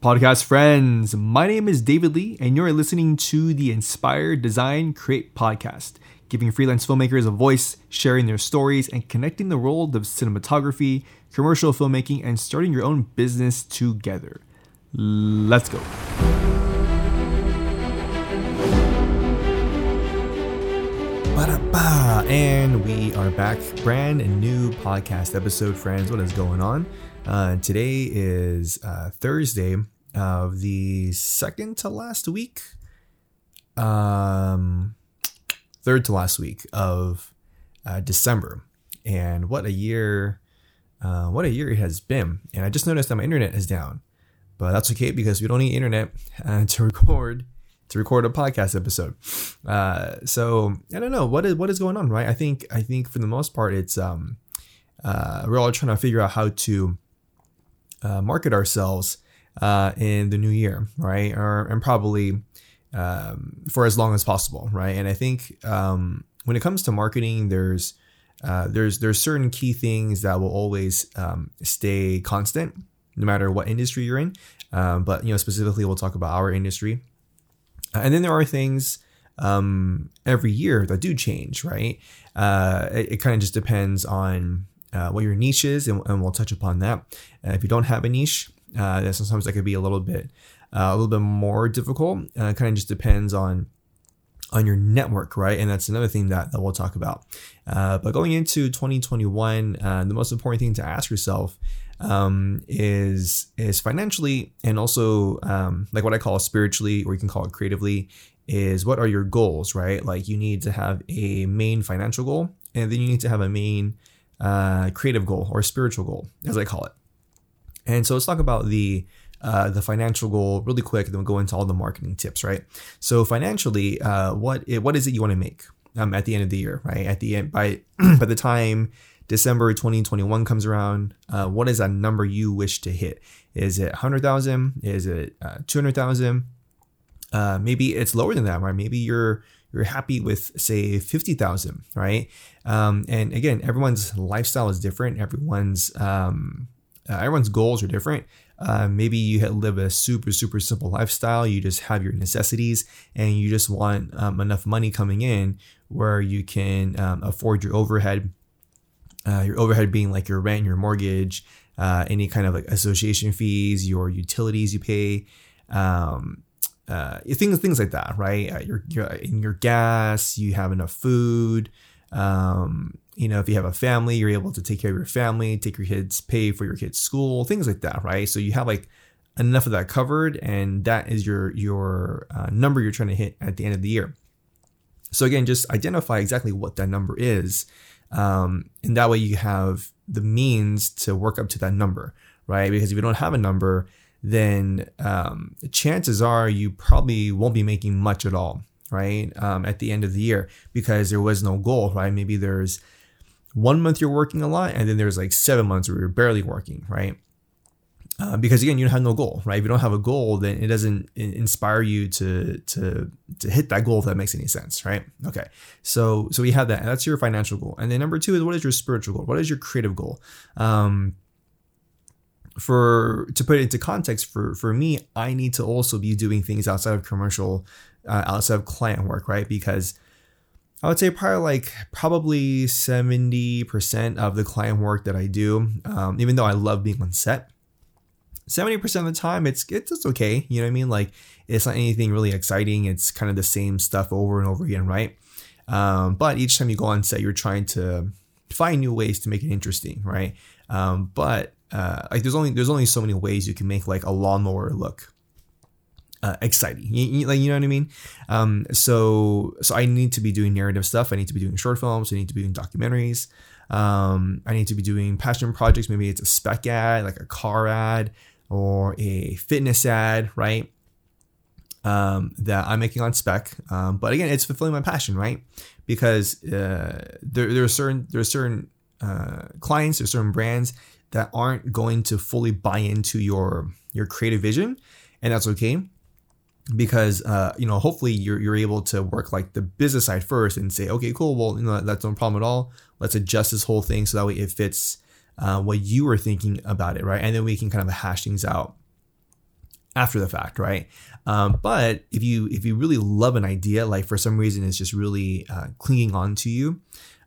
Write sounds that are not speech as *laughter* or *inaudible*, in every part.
Podcast friends, my name is David Lee, and you're listening to the Inspire Design Create podcast, giving freelance filmmakers a voice, sharing their stories, and connecting the world of cinematography, commercial filmmaking, and starting your own business together. Let's go. Ba-da-ba. And we are back, brand new podcast episode, friends. What is going on? Uh, today is uh, Thursday of the second to last week, um, third to last week of uh, December, and what a year! Uh, what a year it has been. And I just noticed that my internet is down, but that's okay because we don't need internet uh, *laughs* to record to record a podcast episode. Uh, so I don't know what is what is going on, right? I think I think for the most part, it's um, uh, we're all trying to figure out how to uh, market ourselves uh, in the new year, right? Or and probably um, for as long as possible, right? And I think um, when it comes to marketing, there's uh, there's there's certain key things that will always um, stay constant, no matter what industry you're in. Um, but you know, specifically, we'll talk about our industry, uh, and then there are things um, every year that do change, right? Uh, it, it kind of just depends on uh, what your niche is, and, and we'll touch upon that. Uh, if you don't have a niche, uh, then sometimes that could be a little bit uh, a little bit more difficult. Uh, kind of just depends on on your network, right? And that's another thing that, that we'll talk about. Uh, but going into 2021, uh, the most important thing to ask yourself um, is is financially and also um, like what I call spiritually, or you can call it creatively, is what are your goals, right? Like you need to have a main financial goal, and then you need to have a main uh, creative goal or spiritual goal, as I call it. And so let's talk about the uh, the financial goal really quick, then we'll go into all the marketing tips, right? So financially, uh, what what is it you want to make um, at the end of the year, right? At the end by *clears throat* by the time December 2021 comes around, uh, what is that number you wish to hit? Is it 100,000? Is it uh, 200,000? Uh, maybe it's lower than that, right? Maybe you're you're happy with say 50,000, right? Um, and again, everyone's lifestyle is different. Everyone's um, uh, everyone's goals are different. Uh, maybe you live a super super simple lifestyle. You just have your necessities, and you just want um, enough money coming in where you can um, afford your overhead. Uh, your overhead being like your rent, your mortgage, uh, any kind of like association fees, your utilities you pay, um, uh, things things like that, right? Uh, your, in your gas, you have enough food. Um, you know, if you have a family, you're able to take care of your family, take your kids, pay for your kids' school, things like that, right? So you have like enough of that covered, and that is your your uh, number you're trying to hit at the end of the year. So again, just identify exactly what that number is, um, and that way you have the means to work up to that number, right? Because if you don't have a number, then um, chances are you probably won't be making much at all, right? Um, at the end of the year because there was no goal, right? Maybe there's one month you're working a lot, and then there's like seven months where you're barely working, right? Uh, because again, you don't have no goal, right? If you don't have a goal, then it doesn't inspire you to to to hit that goal. If that makes any sense, right? Okay, so so we have that. That's your financial goal, and then number two is what is your spiritual goal? What is your creative goal? Um, for to put it into context for for me i need to also be doing things outside of commercial uh, outside of client work right? Because i would say probably like probably 70% of the client work that i do um, even though i love being on set 70% of the time it's it's okay. You know what i mean? Like it's not anything really exciting. It's kind of the same stuff over and over again right? Um, but each time you go on set you're trying to find new ways to make it interesting right? Um, but uh, like there's only there's only so many ways you can make like a lawnmower look uh, exciting. You, you, like you know what I mean? Um, so so I need to be doing narrative stuff. I need to be doing short films. I need to be doing documentaries. Um, I need to be doing passion projects. Maybe it's a spec ad, like a car ad or a fitness ad, right? Um, that I'm making on spec. Um, but again, it's fulfilling my passion, right? Because uh, there, there are certain there are certain uh, clients, there's certain brands that aren't going to fully buy into your your creative vision, and that's okay because uh, you know hopefully you're you're able to work like the business side first and say okay cool well you know that's no problem at all let's adjust this whole thing so that way it fits uh, what you were thinking about it right and then we can kind of hash things out after the fact, right? Um, but if you if you really love an idea, like for some reason it's just really uh, clinging on to you,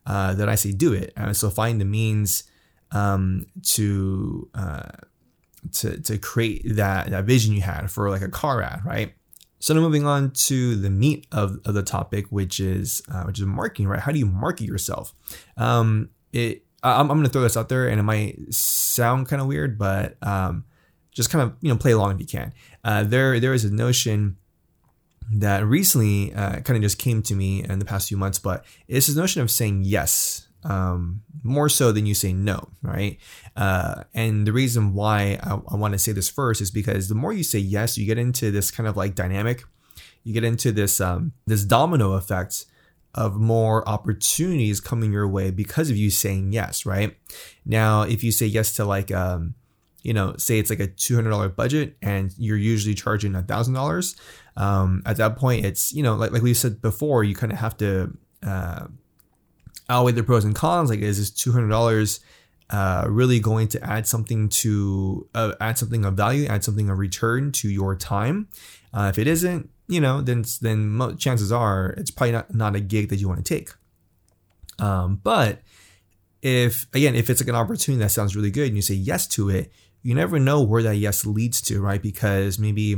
uh, then I say do it. And so find the means um, to uh, to to create that that vision you had for like a car ad, right? So now moving on to the meat of, of the topic, which is uh, which is marketing, right? How do you market yourself? Um, it I'm, I'm to throw this out there, and it might sound kind of weird, but um, just kind of you know play along if you can. Uh, there there is a notion that recently uh, kind of just came to me in the past few months, but it's this notion of saying yes um, more so than you say no, right? Uh, and the reason why I, I want to say this first is because the more you say yes, you get into this kind of like dynamic. You get into this um, this domino effect of more opportunities coming your way because of you saying yes, right? Now, if you say yes to like um, you know, say it's like a $200 budget and you're usually charging a $1,000, um, at that point, it's, you know, like, like we said before, you kind of have to uh, outweigh the pros and cons. Like, is this $200 uh, really going to add something to, uh, add something of value, add something of return to your time? Uh, if it isn't, you know, then, then chances are it's probably not, not a gig that you want to take. Um, but if, again, if it's like an opportunity that sounds really good and you say yes to it, you never know where that yes leads to, right? Because maybe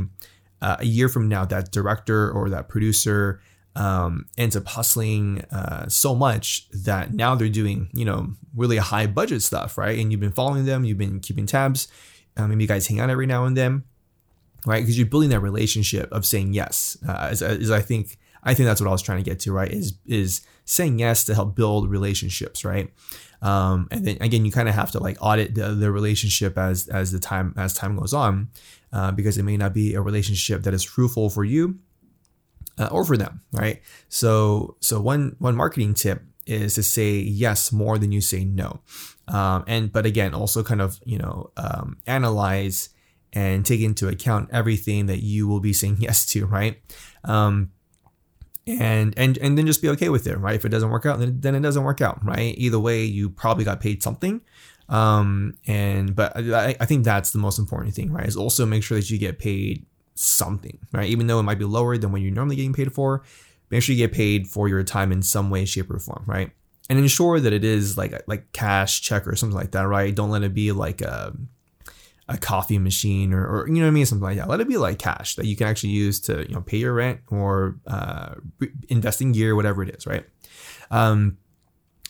uh, a year from now, that director or that producer um, ends up hustling uh, so much that now they're doing, you know, really high budget stuff, right? And you've been following them, you've been keeping tabs. Uh, maybe you guys hang out every now and then, right? Because you're building that relationship of saying yes. Uh, as I think, I think that's what I was trying to get to, right? Is is saying yes to help build relationships, right? Um, and then again, you kind of have to like audit the, the relationship as as the time as time goes on, uh, because it may not be a relationship that is fruitful for you uh, for them, right? So so one one marketing tip is to say yes more than you say no, um, and but again, also kind of you know um, analyze and take into account everything that you will be saying *laughs* yes to, right? Um, and and and then just be okay with it right? If it doesn't work out then, then it doesn't work out right? Either way you probably got paid something. Um and but I, I think that's the most important thing right? Is also make sure that you get paid something right even though it might be lower than what you're normally getting paid for make sure you get paid for your time in some way shape or form right and ensure that it is like like cash check or something like that right don't let it be like a a coffee machine or, or, you know what I mean, something like that. Let it be like cash that you can actually use to you know pay your rent or uh, invest in gear, whatever it is, right? Um,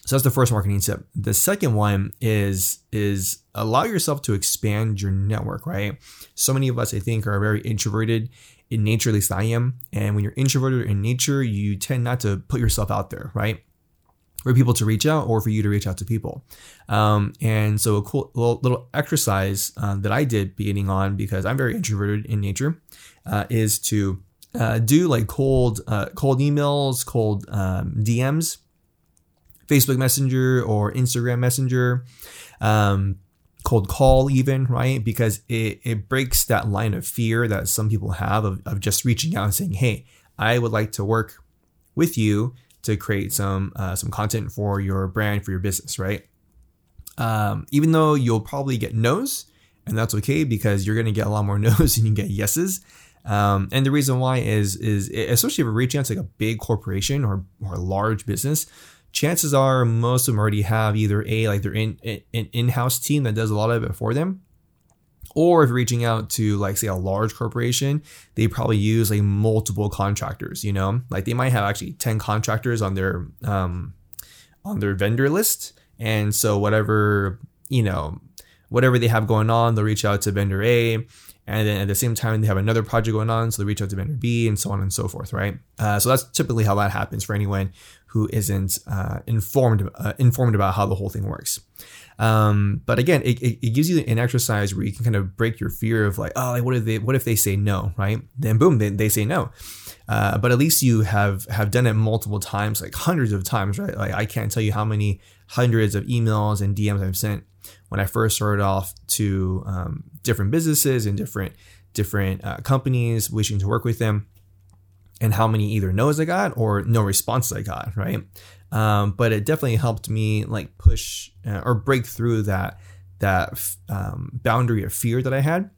so that's the first marketing tip. The second one is is allow yourself to expand your network, right? So many of us, I think, are very introverted in nature. At least I am. And when you're introverted in nature, you tend not to put yourself out there, right? for people to reach out or for you to reach out to people. Um, and so a cool little, little exercise uh, that I did beginning on because I'm very introverted in nature uh, is to uh, do like cold uh, cold emails, cold um, DMs, Facebook Messenger or Instagram Messenger. Um, cold call even right because it, it breaks that line of fear that some people have of, of just reaching out and saying hey i would like to work with you to create some uh, some content for your brand for your business, right? Um, even though you'll probably get no's, and that's okay because you're gonna get a lot more *laughs* no's than you get yeses. Um, and the reason why is is especially if you're reaching out to like a big corporation or or a large business, chances are most of them already have either a like their in an in-house team that does a lot of it for them, or if reaching out to like say a large corporation, they probably use like multiple contractors, you know? Like they might have actually 10 contractors on their um on their vendor list. And so whatever, you know, whatever they have going on, they'll reach out to vendor A. And then at the same time, they have another project going on, so they reach out to vendor B, and so on and so forth, right? Uh, so that's typically how that happens for anyone who isn't uh, informed uh, informed about how the whole thing works. Um, but again, it, it, gives you an exercise where you can kind of break your fear of like, oh, like what if they what if they say no, right? Then boom, they, they say no. Uh, but at least you have have done it multiple times, like hundreds of times, right? Like I can't tell you how many hundreds of emails and DMs I've sent when I first started off to um, different businesses and different different uh, companies wishing to work with them and how many either no's I got or no responses I got, right? Um, but it definitely helped me like push uh, or break through that that um, boundary of fear that I had.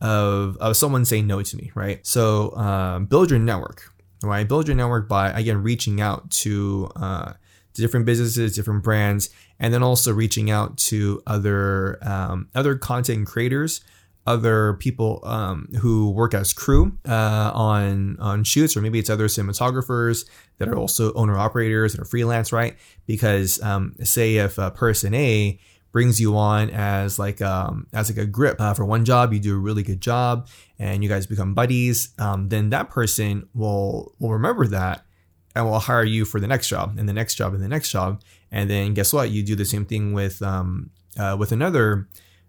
of, of someone saying no to me, right? So um, build your network, right? Build your network by again reaching out to uh, different businesses, different brands, and then also reaching out to other um, other content creators, other people um, who work as crew uh, on on shoots, or maybe it's other cinematographers that are also owner operators that are freelance, right? Because um, say if a person A brings you on as like um, as like a grip uh, for one job, you do a really good job, and you guys become buddies. Um, then that person will will remember that and will hire you for the next job and the next job and the next job. And then guess what? You do the same thing with um, uh, with another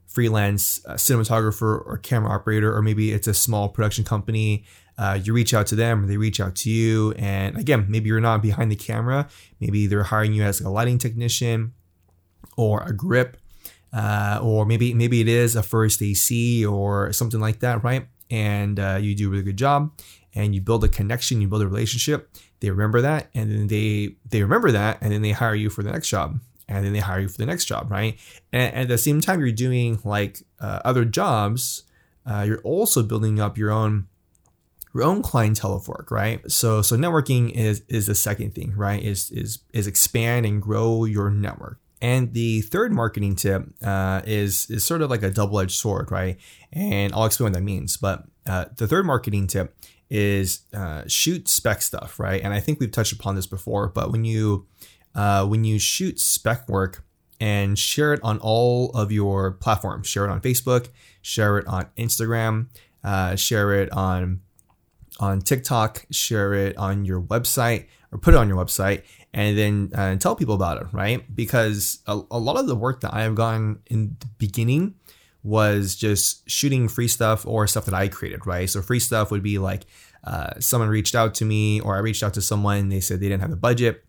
freelance uh, cinematographer or camera operator, or maybe it's a small production company. Uh, you reach out to them, or they reach out to you, and again, maybe you're not behind the camera. Maybe they're hiring you as a lighting technician or a grip, uh, or maybe maybe it is a first AC or something like that, right? And uh, you do a really good job, and you build a connection, you build a relationship. They remember that, and then they they remember that, and then they hire you for the next job, and then they hire you for the next job, right? And, and at the same time, you're doing like uh, other jobs. Uh, you're also building up your own your own clientele of work, right? So so networking is is the second thing, right? Is is is expand and grow your network. And the third marketing tip uh, is is sort of like a double edged sword, right? And I'll explain what that means. But uh, the third marketing tip is uh, shoot spec stuff, right? And I think we've touched upon this before, but when you uh, when you shoot spec work and share it on all of your platforms, share it on Facebook, share it on Instagram, uh, share it on on TikTok, share it on your website, or put it on your website, and then uh, tell people about it, right? Because a, a lot of the work that I have gotten in the beginning was just shooting free stuff or stuff that I created, right? So free stuff would be like uh, someone reached out to me or I reached out to someone, they said they didn't have the budget.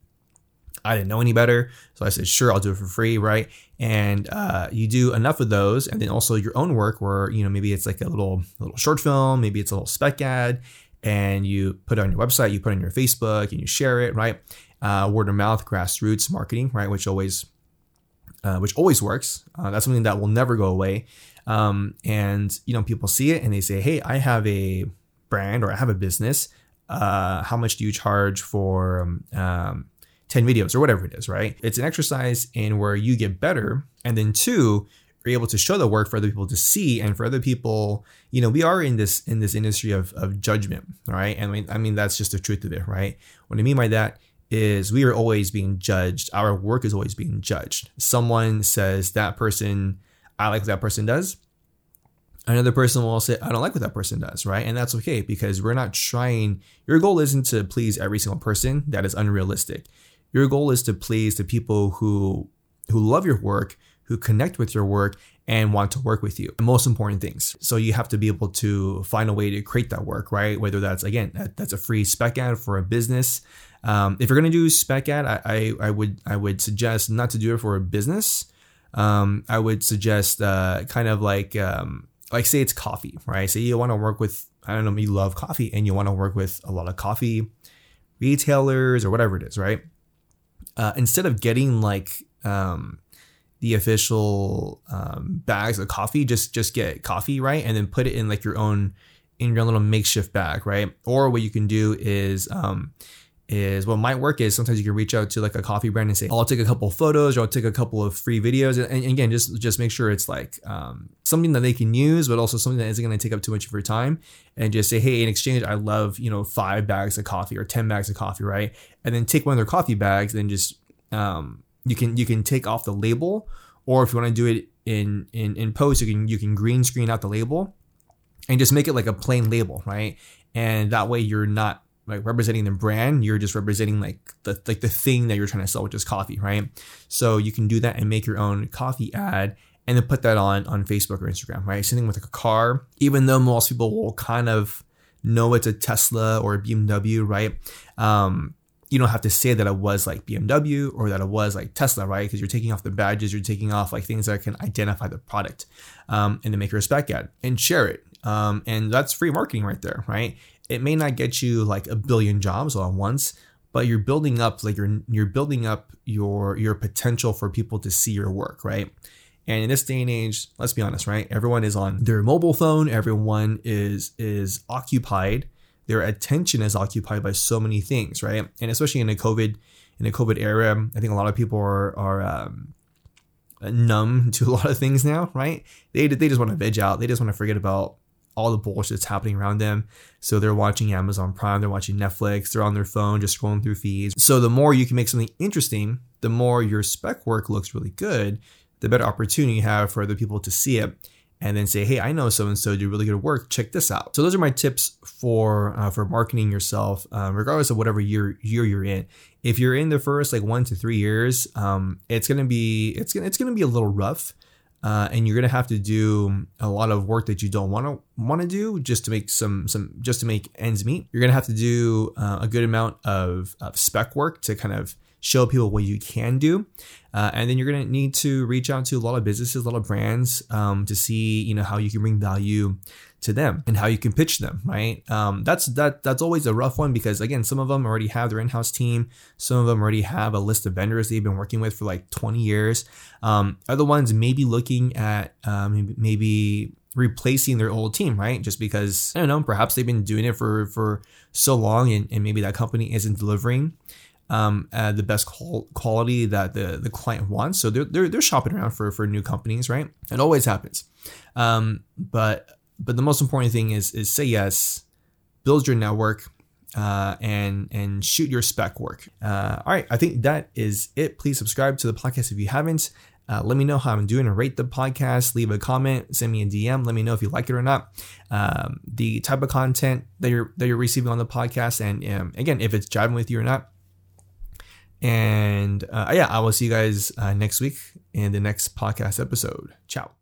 I didn't know any better. So I said, sure, I'll do it for free, right? And uh, you do enough of those, and then also your own work where, you know, maybe it's like a little little short film, maybe it's a little spec ad, and you put it on your website, you put it on your Facebook, and you share it, right? Uh, word of mouth, grassroots marketing, right? Which always uh, which always works. Uh, that's something that will never go away. Um, and you know, people see it and they say, "Hey, I have a brand or I have a business. Uh, how much do you charge for um, 10 videos or whatever it is?" Right? It's an exercise in where you get better, and then two, you're able to show the work for other people to see, and for other people, you know, we are in this in this industry of of judgment, right? And I mean, I mean that's just the truth of it, right? What I mean by that is we are always being judged. Our work is always being judged. Someone says that person, I like what that person does. Another person will say, I don't like what that person does, right? And that's okay because we're not trying, your goal isn't to please every single person. That is unrealistic. Your goal is to please the people who who love your work, who connect with your work and want to work with you. The most important things. So you have to be able to find a way to create that work, right? Whether that's again, that's a free spec ad for a business, um, if you're gonna do spec ad, I, I, I would I would suggest not to do it for a business. Um, I would suggest uh, kind of like um, like say it's coffee, right? Say you want to work with I don't know, you love coffee and you want to work with a lot of coffee retailers or whatever it is, right? Uh, instead of getting like um, the official um, bags of coffee, just just get coffee, right, and then put it in like your own in your own little makeshift bag, right? Or what you can do is um, is what might work is sometimes you can reach out to like a coffee brand and say, I'll take a couple photos or I'll take a couple of free videos. And, and again, just just make sure it's like um, something that they can use, but also something that isn't going to take up too much of your time. And just say, hey, in exchange, I love you know five bags of coffee or ten bags of coffee, right? And then take one of their coffee bags and just um, you can you can take off the label, or if you want to do it in in in post, you can you can green screen out the label and just make it like a plain label, right? And that way you're not like representing the brand you're just representing like the like the thing that you're trying to sell which is coffee right so you can do that and make your own coffee ad and then put that on on facebook or instagram right same thing with like a car even though most people will kind of know it's a tesla or a bmw right um you don't have to say that it was like BMW or that it was like Tesla, right? Because you're taking off the badges, you're taking off like things that can identify the product, um, and then make your spec ad and share it. Um, and that's free marketing right there, right? It may not get you like a billion jobs all at once, but you're building up like you're you're building up your your potential for people to see your work, right? And in this day and age, let's be honest, right? Everyone is on their mobile phone. Everyone is is occupied. Their attention is occupied by so many things, right? And especially in the COVID in the COVID era, I think a lot of people are are um, numb *laughs* to a lot of things now, right? They they just want to veg out. They just want to forget about all the bullshit that's happening around them. So they're watching Amazon Prime, they're watching Netflix, they're on their phone, just scrolling through feeds. So the more you can make something interesting, the more your spec work looks really good, the better opportunity you have for other people to see it and then say, "Hey, I know so and so do really good work. Check this out." So those are my tips for uh, for marketing yourself, um, regardless of whatever year year you're in. If you're in the first like one to three years, um, it's gonna be it's gonna it's gonna be a little rough, uh, and you're gonna have to do a lot of work that you don't want to want to do just to make some some just to make ends meet. You're gonna have to do uh, a good amount of, of spec work to kind of show people what you can do. Uh, and then you're going to need to reach out to a lot of businesses, a lot of brands um, to see, you know, how you can bring value to them and how you can pitch them, right? Um, that's that that's always a rough one because again, some of them already have their in-house team, some of them already have a list of vendors they've been working with for like 20 years. Um, other ones maybe looking at um, maybe replacing their old team, right? Just because I don't know, perhaps they've been doing it for for so long and, and maybe that company isn't delivering um, the best quality that the, the client wants. So they're, they're, they're shopping around for, for new companies, right? It always happens. Um, but but the most important thing is is say yes, build your network, uh, and and shoot your spec work. Uh, all right, I think that is it. Please subscribe to the podcast if you haven't. Uh, let me know how I'm doing rate the podcast. Leave a comment, send me a DM. Let me know if you like it or not. Um, the type of content that you're that you're receiving on the podcast, and um, again, if it's jiving with you or not. And uh, yeah, I will see you guys uh, next week in the next podcast episode. Ciao.